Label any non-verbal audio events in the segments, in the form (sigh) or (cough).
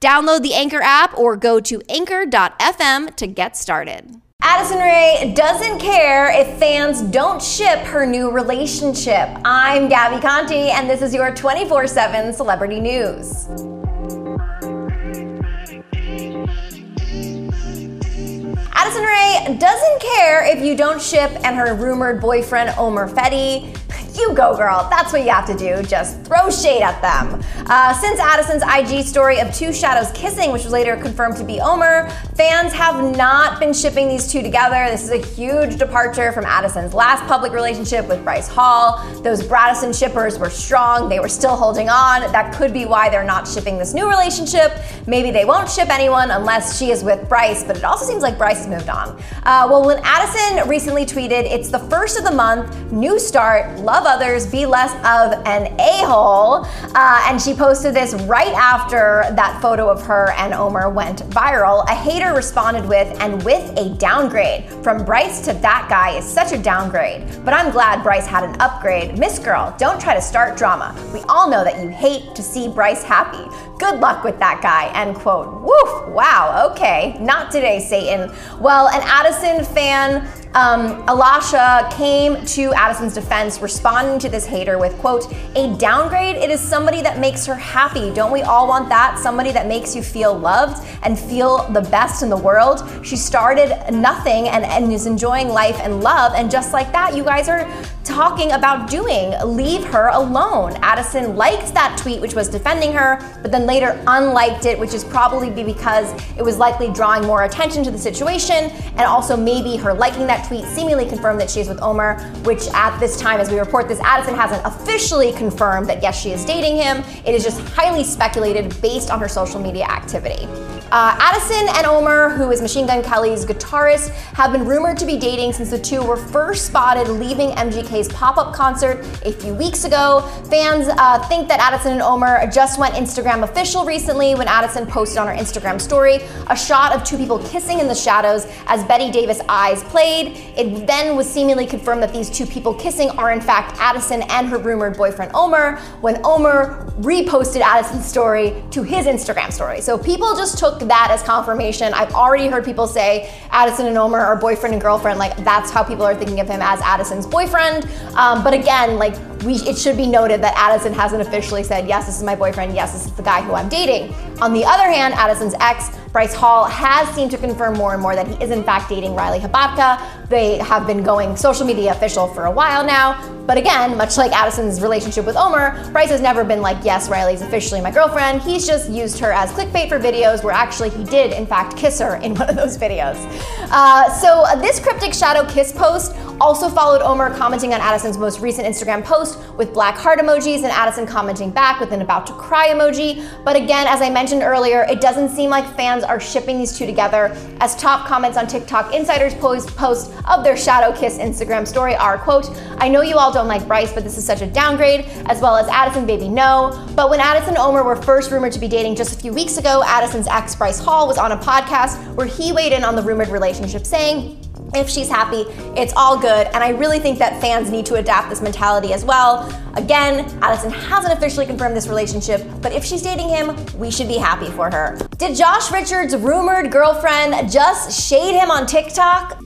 Download the Anchor app or go to anchor.fm to get started. Addison Rae doesn't care if fans don't ship her new relationship. I'm Gabby Conti, and this is your 24 7 celebrity news. Addison Rae doesn't care if you don't ship and her rumored boyfriend Omer Fedi you go, girl. That's what you have to do. Just throw shade at them. Uh, since Addison's IG story of two shadows kissing, which was later confirmed to be Omer, fans have not been shipping these two together. This is a huge departure from Addison's last public relationship with Bryce Hall. Those Bradison shippers were strong. They were still holding on. That could be why they're not shipping this new relationship. Maybe they won't ship anyone unless she is with Bryce, but it also seems like Bryce has moved on. Uh, well, when Addison recently tweeted, it's the first of the month, new start, love love others, be less of an a hole. Uh, and she posted this right after that photo of her and Omer went viral. A hater responded with, and with a downgrade. From Bryce to that guy is such a downgrade. But I'm glad Bryce had an upgrade. Miss Girl, don't try to start drama. We all know that you hate to see Bryce happy. Good luck with that guy. End quote. Woof. Wow. Okay. Not today, Satan. Well, an Addison fan um, Alasha came to Addison's defense, responding to this hater with, quote, a downgrade, it is somebody that makes her happy. Don't we all want that? Somebody that makes you feel loved and feel the best in the world. She started nothing and, and is enjoying life and love. And just like that, you guys are talking about doing. Leave her alone. Addison liked that tweet, which was defending her, but then later unliked it, which is probably because it was likely drawing more attention to the situation. And also, maybe her liking that tweet seemingly confirmed that she is with Omer, which at this time, as we report this, Addison hasn't officially confirmed that yes, she is dating him. It is just highly speculated based on her social media activity. Uh, Addison and Omer, who is Machine Gun Kelly's guitarist, have been rumored to be dating since the two were first spotted leaving MGK's pop up concert a few weeks ago. Fans uh, think that Addison and Omer just went Instagram official recently when Addison posted on her Instagram story a shot of two people kissing in the shadows as Bette Davis' eyes played. It then was seemingly confirmed that these two people kissing are in fact Addison and her rumored boyfriend Omer when Omer reposted Addison's story to his Instagram story. So people just took that as confirmation. I've already heard people say Addison and Omer are boyfriend and girlfriend. Like that's how people are thinking of him as Addison's boyfriend. Um, but again, like we, it should be noted that Addison hasn't officially said, yes, this is my boyfriend, yes, this is the guy who I'm dating. On the other hand, Addison's ex, Bryce Hall, has seemed to confirm more and more that he is in fact dating Riley Hubatka. They have been going social media official for a while now. But again, much like Addison's relationship with Omer, Bryce has never been like, yes, Riley's officially my girlfriend. He's just used her as clickbait for videos where actually he did, in fact, kiss her in (laughs) one of those videos. Uh, so this cryptic shadow kiss post also followed Omer commenting on Addison's most recent Instagram post with black heart emojis and Addison commenting back with an about to cry emoji. But again, as I mentioned earlier, it doesn't seem like fans are shipping these two together as top comments on TikTok insiders post, post of their shadow kiss Instagram story are, quote, I know you all don't like Bryce, but this is such a downgrade, as well as Addison Baby No. But when Addison and Omer were first rumored to be dating just a few weeks ago, Addison's ex Bryce Hall was on a podcast where he weighed in on the rumored relationship, saying, if she's happy, it's all good. And I really think that fans need to adapt this mentality as well. Again, Addison hasn't officially confirmed this relationship, but if she's dating him, we should be happy for her. Did Josh Richards' rumored girlfriend just shade him on TikTok?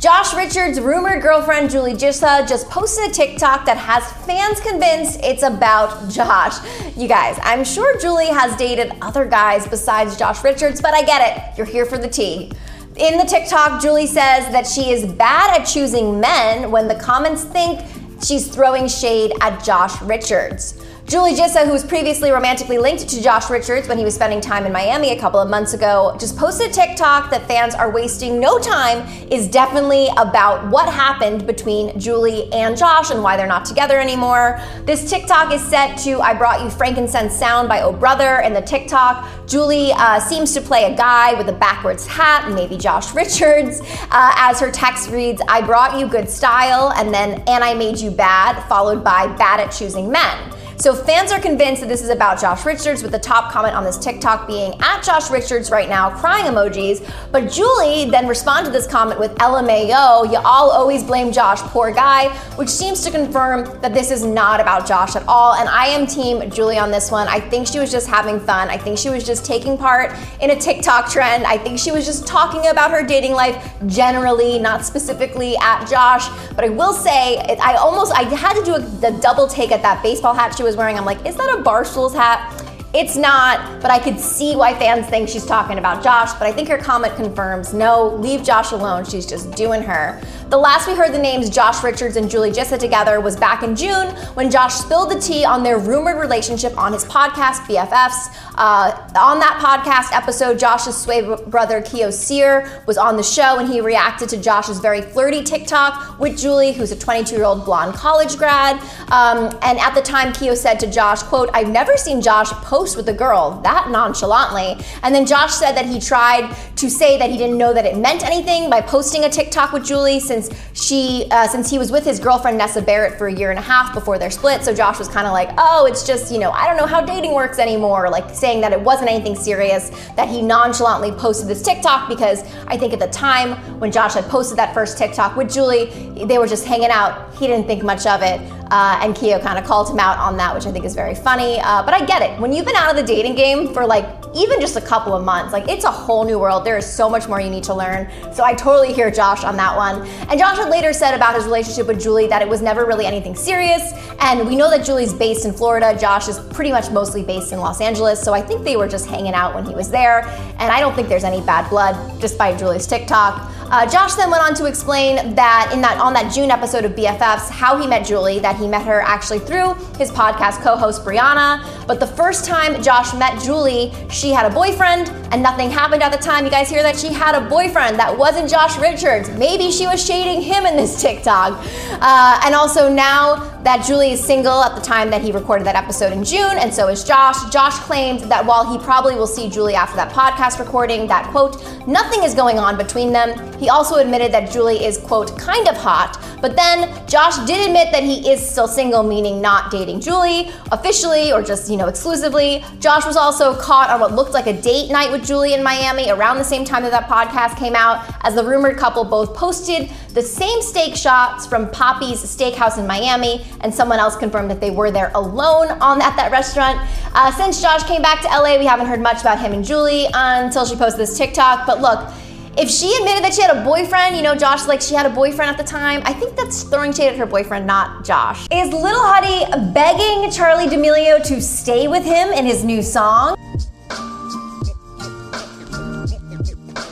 Josh Richards' rumored girlfriend Julie Jissa just posted a TikTok that has fans convinced it's about Josh. You guys, I'm sure Julie has dated other guys besides Josh Richards, but I get it. You're here for the tea. In the TikTok, Julie says that she is bad at choosing men when the comments think she's throwing shade at Josh Richards. Julie Gissa, who was previously romantically linked to Josh Richards when he was spending time in Miami a couple of months ago, just posted a TikTok that fans are wasting no time is definitely about what happened between Julie and Josh and why they're not together anymore. This TikTok is set to I Brought You Frankincense Sound by Oh Brother. In the TikTok, Julie uh, seems to play a guy with a backwards hat, maybe Josh Richards, uh, as her text reads, I brought you good style, and then, and I made you bad, followed by bad at choosing men. So fans are convinced that this is about Josh Richards, with the top comment on this TikTok being at Josh Richards right now, crying emojis. But Julie then responded to this comment with LMAO, you all always blame Josh, poor guy, which seems to confirm that this is not about Josh at all. And I am team Julie on this one. I think she was just having fun. I think she was just taking part in a TikTok trend. I think she was just talking about her dating life generally, not specifically at Josh. But I will say, I almost, I had to do a, a double take at that baseball hat she was was wearing. I'm like, is that a Barstools hat? It's not, but I could see why fans think she's talking about Josh. But I think her comment confirms no, leave Josh alone. She's just doing her. The last we heard the names Josh Richards and Julie Gissa together was back in June when Josh spilled the tea on their rumored relationship on his podcast, BFFs. Uh, on that podcast episode, Josh's sway brother, Kio Cyr, was on the show and he reacted to Josh's very flirty TikTok with Julie, who's a 22 year old blonde college grad. Um, and at the time, Kio said to Josh, quote, I've never seen Josh post with a girl that nonchalantly. And then Josh said that he tried to say that he didn't know that it meant anything by posting a TikTok with Julie since since she uh, since he was with his girlfriend Nessa Barrett for a year and a half before their split. So Josh was kind of like, oh, it's just you know I don't know how dating works anymore, like saying that it wasn't anything serious. That he nonchalantly posted this TikTok because I think at the time when Josh had posted that first TikTok with Julie, they were just hanging out. He didn't think much of it. Uh, and Kio kind of called him out on that, which I think is very funny. Uh, but I get it. When you've been out of the dating game for like even just a couple of months, like it's a whole new world. There is so much more you need to learn. So I totally hear Josh on that one. And Josh had later said about his relationship with Julie that it was never really anything serious. And we know that Julie's based in Florida. Josh is pretty much mostly based in Los Angeles. So I think they were just hanging out when he was there. And I don't think there's any bad blood by Julie's TikTok. Uh, Josh then went on to explain that in that on that June episode of BFFs, how he met Julie, that he met her actually through his podcast co-host Brianna. But the first time Josh met Julie, she had a boyfriend, and nothing happened at the time. You guys hear that? She had a boyfriend that wasn't Josh Richards. Maybe she was shading him in this (laughs) TikTok. Uh, and also now that Julie is single at the time that he recorded that episode in June, and so is Josh. Josh claimed that while he probably will see Julie after that podcast recording, that quote, nothing is going on between them. He also admitted that Julie is, quote, kind of hot, but then Josh did admit that he is still single, meaning not dating Julie officially or just, you know, exclusively. Josh was also caught on what looked like a date night with Julie in Miami around the same time that that podcast came out, as the rumored couple both posted the same steak shots from Poppy's Steakhouse in Miami, and someone else confirmed that they were there alone on at that restaurant. Uh, since Josh came back to LA, we haven't heard much about him and Julie until she posted this TikTok. But look, if she admitted that she had a boyfriend, you know, Josh, like she had a boyfriend at the time, I think that's throwing shade at her boyfriend, not Josh. Is Little Huddy begging Charli D'Amelio to stay with him in his new song?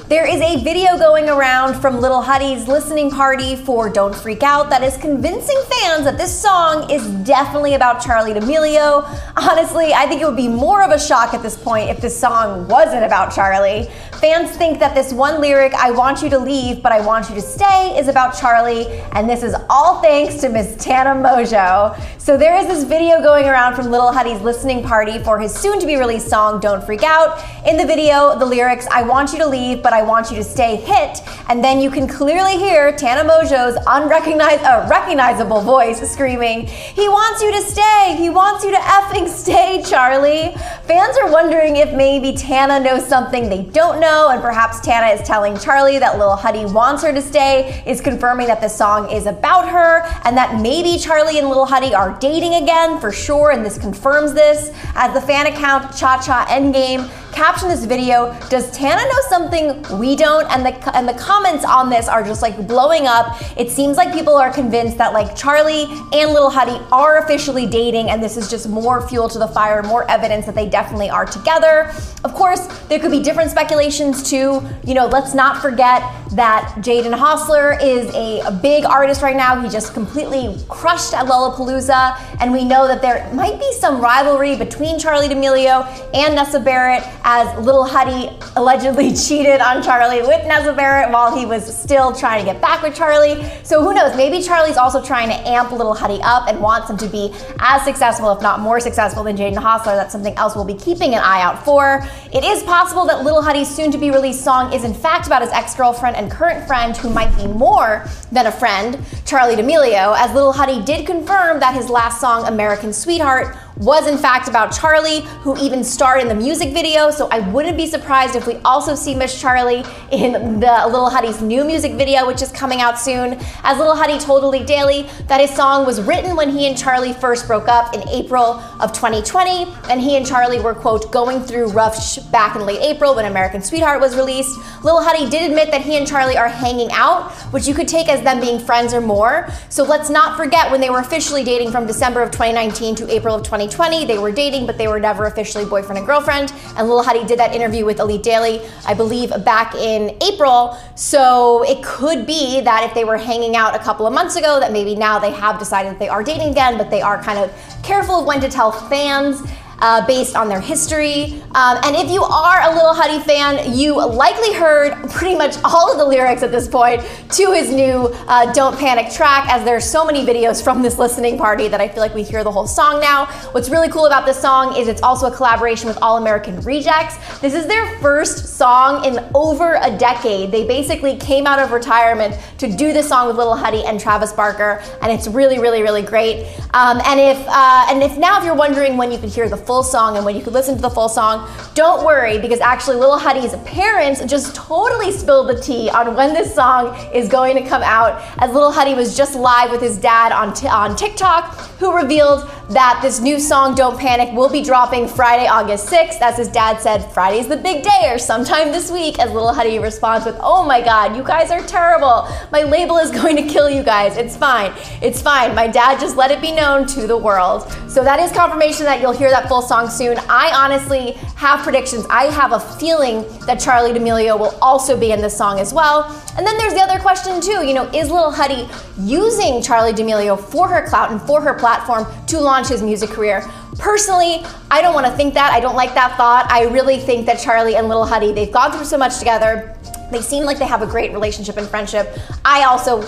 There is a video going around from Little Huddy's listening party for Don't Freak Out that is convincing fans that this song is definitely about Charli D'Amelio. Honestly, I think it would be more of a shock at this point if this song wasn't about Charli. Fans think that this one lyric, I want you to leave, but I want you to stay, is about Charli, and this is all thanks to Miss Tana Mongeau. So there is this video going around from Little Huddy's listening party for his soon to be released song, Don't Freak Out. In the video, the lyrics, I want you to leave, but I want you to stay, hit, and then you can clearly hear Tana Mongeau's unrecognizable, uh, recognizable voice screaming, He wants you to stay, he wants you to effing stay, Charli! Fans are wondering if maybe Tana knows something they don't know and perhaps Tana is telling Charli that Lil Huddy wants her to stay, is confirming that the song is about her, and that maybe Charli and Lil Huddy are dating again for sure, and this confirms this. As the fan account Cha Cha Endgame captioned this video, Does Tana know something we don't? And the, and the comments on this are just like blowing up. It seems like people are convinced that like Charli and Little Huddy are officially dating, and this is just more fuel to the fire, more evidence that they definitely are together. Of course, there could be different speculations too. You know, let's not forget that Jaden Hossler is a, a big artist right now. He just completely crushed at Lollapalooza, and we know that there might be some rivalry between Charli D'Amelio and Nessa Barrett as Little Huddy allegedly (laughs) cheated on Charli with Nessa Barrett while he was still trying to get back with Charli. So who knows? Maybe Charli's also trying to amp Little Huddy up and wants him to be as successful, if not more successful, than Jaden Hossler. That's something else we'll be keeping an eye out for. It is possible that Little Huddy's soon to be released song is in fact about his ex girlfriend and current friend who might be more than a friend, Charli D'Amelio, as Little Huddy did confirm that his last song, American Sweetheart, was in fact about Charli, who even starred in the music video. So I wouldn't be surprised if we also see Miss Charli in the Little Huddy's new music video, which is coming out soon. As Little Huddy told Elite Daily that his song was written when he and Charli first broke up in April of 2020, and he and Charli were quote going through rough sh- back in late April when American Sweetheart was released. Little Huddy did admit that he and Charli are hanging out, which you could take as them being friends or more. So let's not forget when they were officially dating from December of 2019 to April of 2020. 2020. They were dating, but they were never officially boyfriend and girlfriend. And Lil Huddy did that interview with Elite Daily, I believe, back in April. So it could be that if they were hanging out a couple of months ago, that maybe now they have decided that they are dating again, but they are kind of careful of when to tell fans uh, based on their history. Um, and if you are a Little Huddy fan, you likely heard pretty much all of the lyrics at this point to his new uh, Don't Panic track, as there's so many videos from this listening party that I feel like we hear the whole song now. What's really cool about this song is it's also a collaboration with All American Rejects. This is their first song in over a decade. They basically came out of retirement to do this song with Little Huddy and Travis Barker, and it's really, really, really great. Um, and if uh, and if now if you're wondering when you can hear the full song and when you could listen to the full song, don't worry because actually Little Huddy's parents just totally spilled the tea on when this song is going to come out as Little Huddy was just live with his dad on, t- on TikTok who revealed that this new song, Don't Panic, will be dropping Friday, August 6th. As his dad said, Friday's the big day or sometime this week. As Little Huddy responds with, Oh my God, you guys are terrible. My label is (laughs) going to kill you guys. It's fine. It's fine. My dad just let it be known to the world. So that is confirmation that you'll hear that full song soon. I honestly have predictions. I have a feeling that Charli D'Amelio will also be in this song as well. And then there's the other question too. You know, is Little Huddy using Charli D'Amelio for her clout and for her platform to launch launch his music career. Personally, I don't want to think that. I don't like that thought. I really think that Charli and Little Huddy, they've gone through so much together. They seem like they have a great relationship and friendship. I also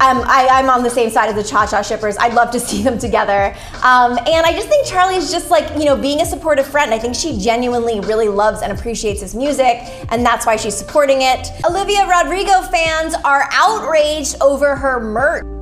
um, I, am on the same side as the Cha Cha shippers. I'd love to see them together. Um, and I just think Charli's just like, you know, being a supportive friend. I think she genuinely really loves and appreciates his music, and that's why she's supporting it. Olivia Rodrigo fans are outraged over her merch.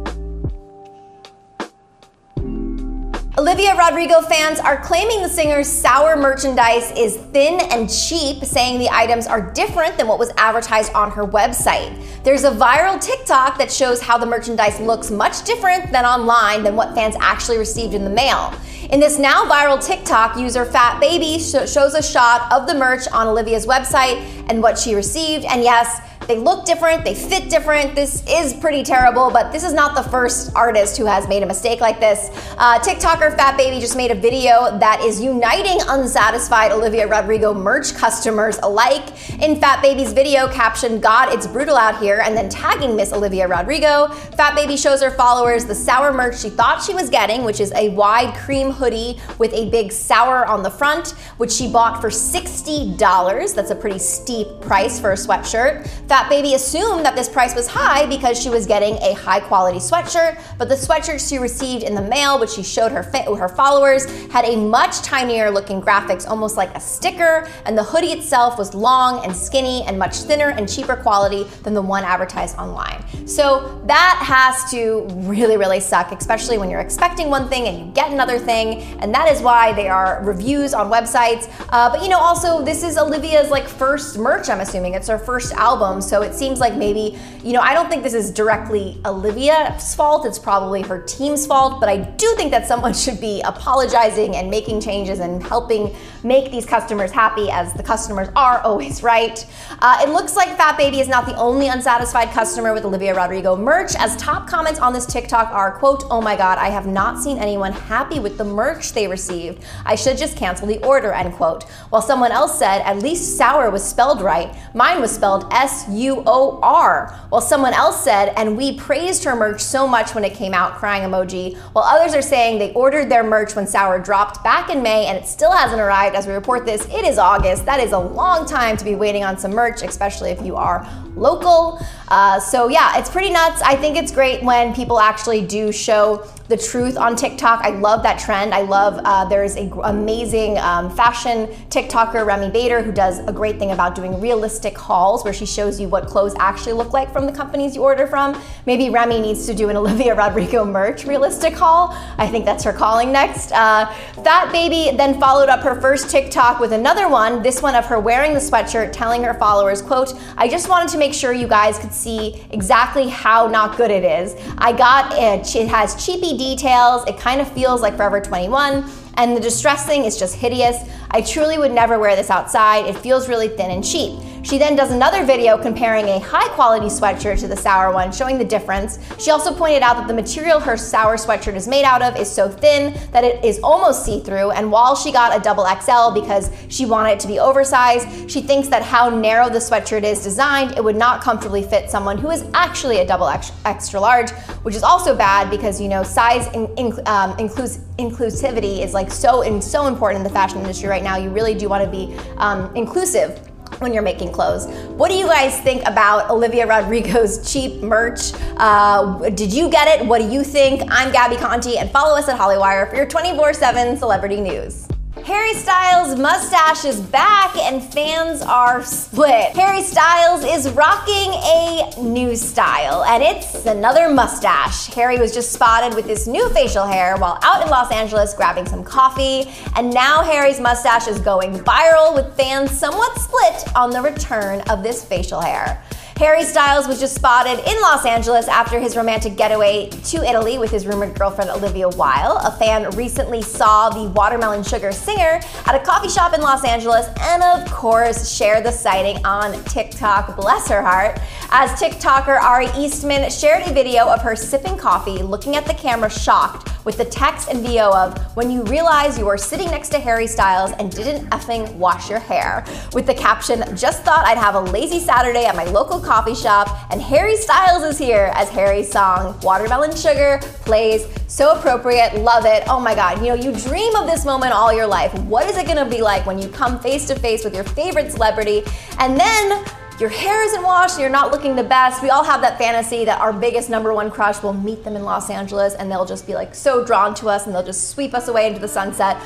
Olivia Rodrigo fans are claiming the singer's sour merchandise is thin and cheap, saying the items are different than what was advertised on her website. There's a viral TikTok that shows how the merchandise looks much different than online than what fans actually received in the mail. In this now viral TikTok, user Fat Baby shows a shot of the merch on Olivia's website and what she received. And yes, they look different, they fit different. This is pretty terrible, but this is not the first artist who has made a mistake like this. Uh, TikToker Fat Baby just made a video that is uniting unsatisfied Olivia Rodrigo merch customers alike. In Fat Baby's video, captioned, God, it's brutal out here, and then tagging Miss Olivia Rodrigo, Fat Baby shows her followers the sour merch she thought she was getting, which is a wide cream hoodie with a big sour on the front, which she bought for $60. That's a pretty steep price for a sweatshirt. Fat Fat Baby assumed that this price was high because she was getting a high quality sweatshirt, but the sweatshirt she received in the mail, which she showed her fa- her followers, had a much tinier looking graphics, almost like a sticker, and the hoodie itself was long and skinny and much thinner and cheaper quality than the one advertised online. So that has to really, really suck, especially when you're expecting one thing and you get another thing, and that is why they are reviews on websites. Uh, but you know, also this is Olivia's like first merch. I'm assuming it's her first album. Home. So it seems like maybe, you know, I don't think this is directly Olivia's fault. It's probably her team's fault, but I do think that someone (laughs) should be apologizing and making changes and helping make these customers happy, as the customers are (laughs) always right. Uh, it looks like Fat Baby is not the only unsatisfied customer with Olivia Rodrigo merch, as top comments on this TikTok are, quote, oh my god, I have not seen anyone happy with the merch they received. I should just cancel the order, end quote. While someone else said, at least sour was spelled right. Mine was spelled S U O R. While someone else said, and we praised her merch so much when it came out, crying emoji. While others are saying they ordered their merch when sour dropped back in May and it still hasn't arrived as we report this. It is August. That is a long time to be waiting on some merch, especially if you are local. Uh, so yeah, it's pretty nuts. I think it's great when people actually do show the truth on TikTok. I love that trend. I love uh, there's a amazing um, fashion TikToker Remy Bader who does a great thing about doing realistic hauls where she shows you what clothes actually look like from the companies you order from. Maybe Remy needs to do an (laughs) Olivia Rodrigo merch realistic haul. I think that's her calling next. Uh, Fat Baby then followed up her first TikTok with another one. This one of her wearing the sweatshirt, telling her followers, "quote I just wanted to make sure you guys could see exactly how not good it is. I got it. It has cheapy details. It kind of feels like Forever 21 and the distressing is just hideous. I truly would never wear this outside. It feels really thin and cheap. She then does another video comparing a high quality sweatshirt to the sour one, showing the difference. She also pointed out that the material her sour sweatshirt is made out of is so thin that it is almost see through. And while she got a double XL because she wanted it to be oversized, she thinks that how narrow the sweatshirt is designed, it would not comfortably fit someone who is actually a double extra large, which is also bad because you know size in, in, um, inclus- inclusivity is like so so important in the fashion industry right now. You really do want to be um, inclusive when you're making clothes. What do you guys think about Olivia Rodrigo's cheap merch? Uh, did you get it? What do you think? I'm Gabby Conti, and follow us at Hollywire for your 24 7 celebrity news. Harry Styles' mustache is back and fans are split. Harry Styles is rocking a new style and it's another mustache. Harry was just spotted with this new facial hair while out in Los Angeles grabbing some coffee, and now Harry's mustache is going viral with fans somewhat split on the return of this facial hair. Harry Styles was just spotted in Los Angeles after his romantic getaway to Italy with his rumored girlfriend Olivia Wilde. A fan recently saw the Watermelon Sugar singer at a coffee shop in Los Angeles and, of course, shared the sighting on TikTok. Bless her heart. As TikToker Ari Eastman shared a video of her sipping coffee, looking at the camera shocked with the text and VO of when you realize you are sitting next to Harry Styles and didn't effing wash your hair. With the caption, just thought I'd have a lazy Saturday at my local coffee shop and Harry Styles is here as Harry's song Watermelon Sugar plays. So appropriate, love it. Oh my God, you know, you dream of this moment all your life. What is it gonna be like when you come face to face with your favorite celebrity and then your hair isn't washed, you're not looking the best. We all have that fantasy that our biggest number one crush will meet them in Los Angeles and they'll just be like so drawn to us and they'll just sweep us away into the sunset.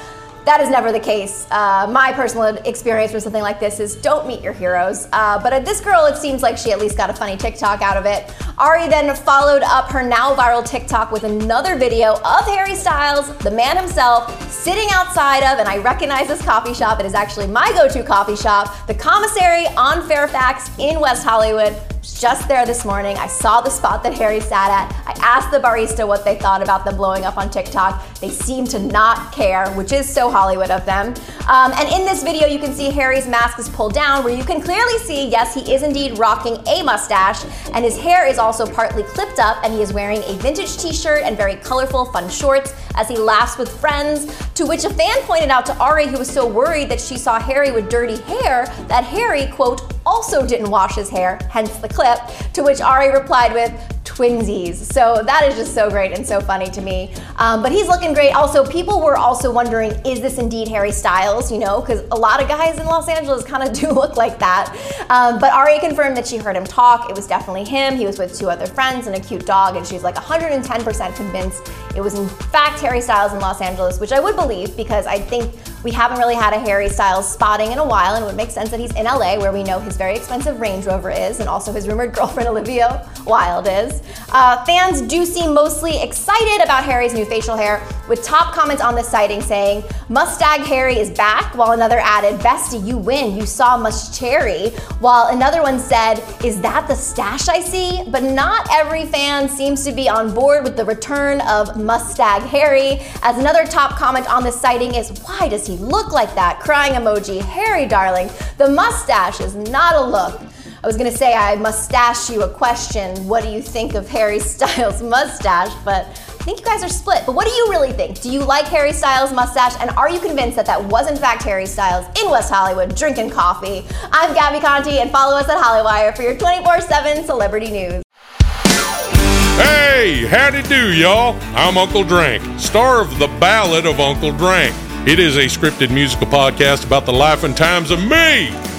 That is never the case. Uh, my personal experience with something like this is don't meet your heroes. Uh, but at this girl, it seems like she at least got a funny TikTok out of it. Ari then followed up her now viral TikTok with another video of Harry Styles, the man himself, sitting outside of, and I recognize this coffee shop. It is actually my go to coffee shop, the Commissary on Fairfax in West Hollywood just there this morning. I saw the spot that Harry sat at. I asked the barista what they thought about them blowing up on TikTok. They seem to not care, which is so Hollywood of them. Um, and in this video, you can see Harry's mask is pulled down, where you can clearly see, yes, he is indeed rocking a mustache, and his hair is also partly clipped up, and he is wearing a vintage t shirt and very colorful, fun shorts as he laughs with friends. To which a fan pointed out to Ari, who was so worried that she saw Harry with dirty hair, that Harry, quote, also didn't wash his hair, hence the clip, to which Ari replied with, twinsies. So that is just so great and so funny to me. Um, but he's looking great. Also, people were also wondering, is this indeed Harry Styles? You know, because a lot of guys in Los Angeles (laughs) kind of do look like that. Um, but Ari confirmed that she heard him talk. It was definitely him. He was with two other friends and a cute dog, and she's like 110% convinced it was in fact Harry Styles in Los Angeles, which I would believe because I think We haven't really had a Harry Styles spotting in a while, and it would make sense that he's in LA, where we know his very expensive Range Rover is, and also his rumored (laughs) girlfriend Olivia Wilde is. Uh, fans do seem mostly excited about Harry's new facial hair, with top comments on the sighting saying, Mustag Harry is back, while another added, Bestie, you win, you saw much cherry, while another one said, Is that the stash I see? But not every fan seems to be on board with the return of Mustag Harry, as another top comment on the sighting is, Why does he look like that? Crying emoji, Harry darling, the mustache is not a look. I was gonna say I mustache you a question. What do you think of Harry Styles' mustache? But I think you guys are split. But what do you really think? Do you like Harry Styles' mustache? And are you convinced that that was in fact Harry Styles in West Hollywood drinking coffee? I'm Gabby Conti, and follow us at Hollywire for your 24/7 celebrity news. Hey, howdy do, y'all. I'm Uncle Drank, star of The Ballad of Uncle Drank. It is a scripted musical podcast about the life and times of me,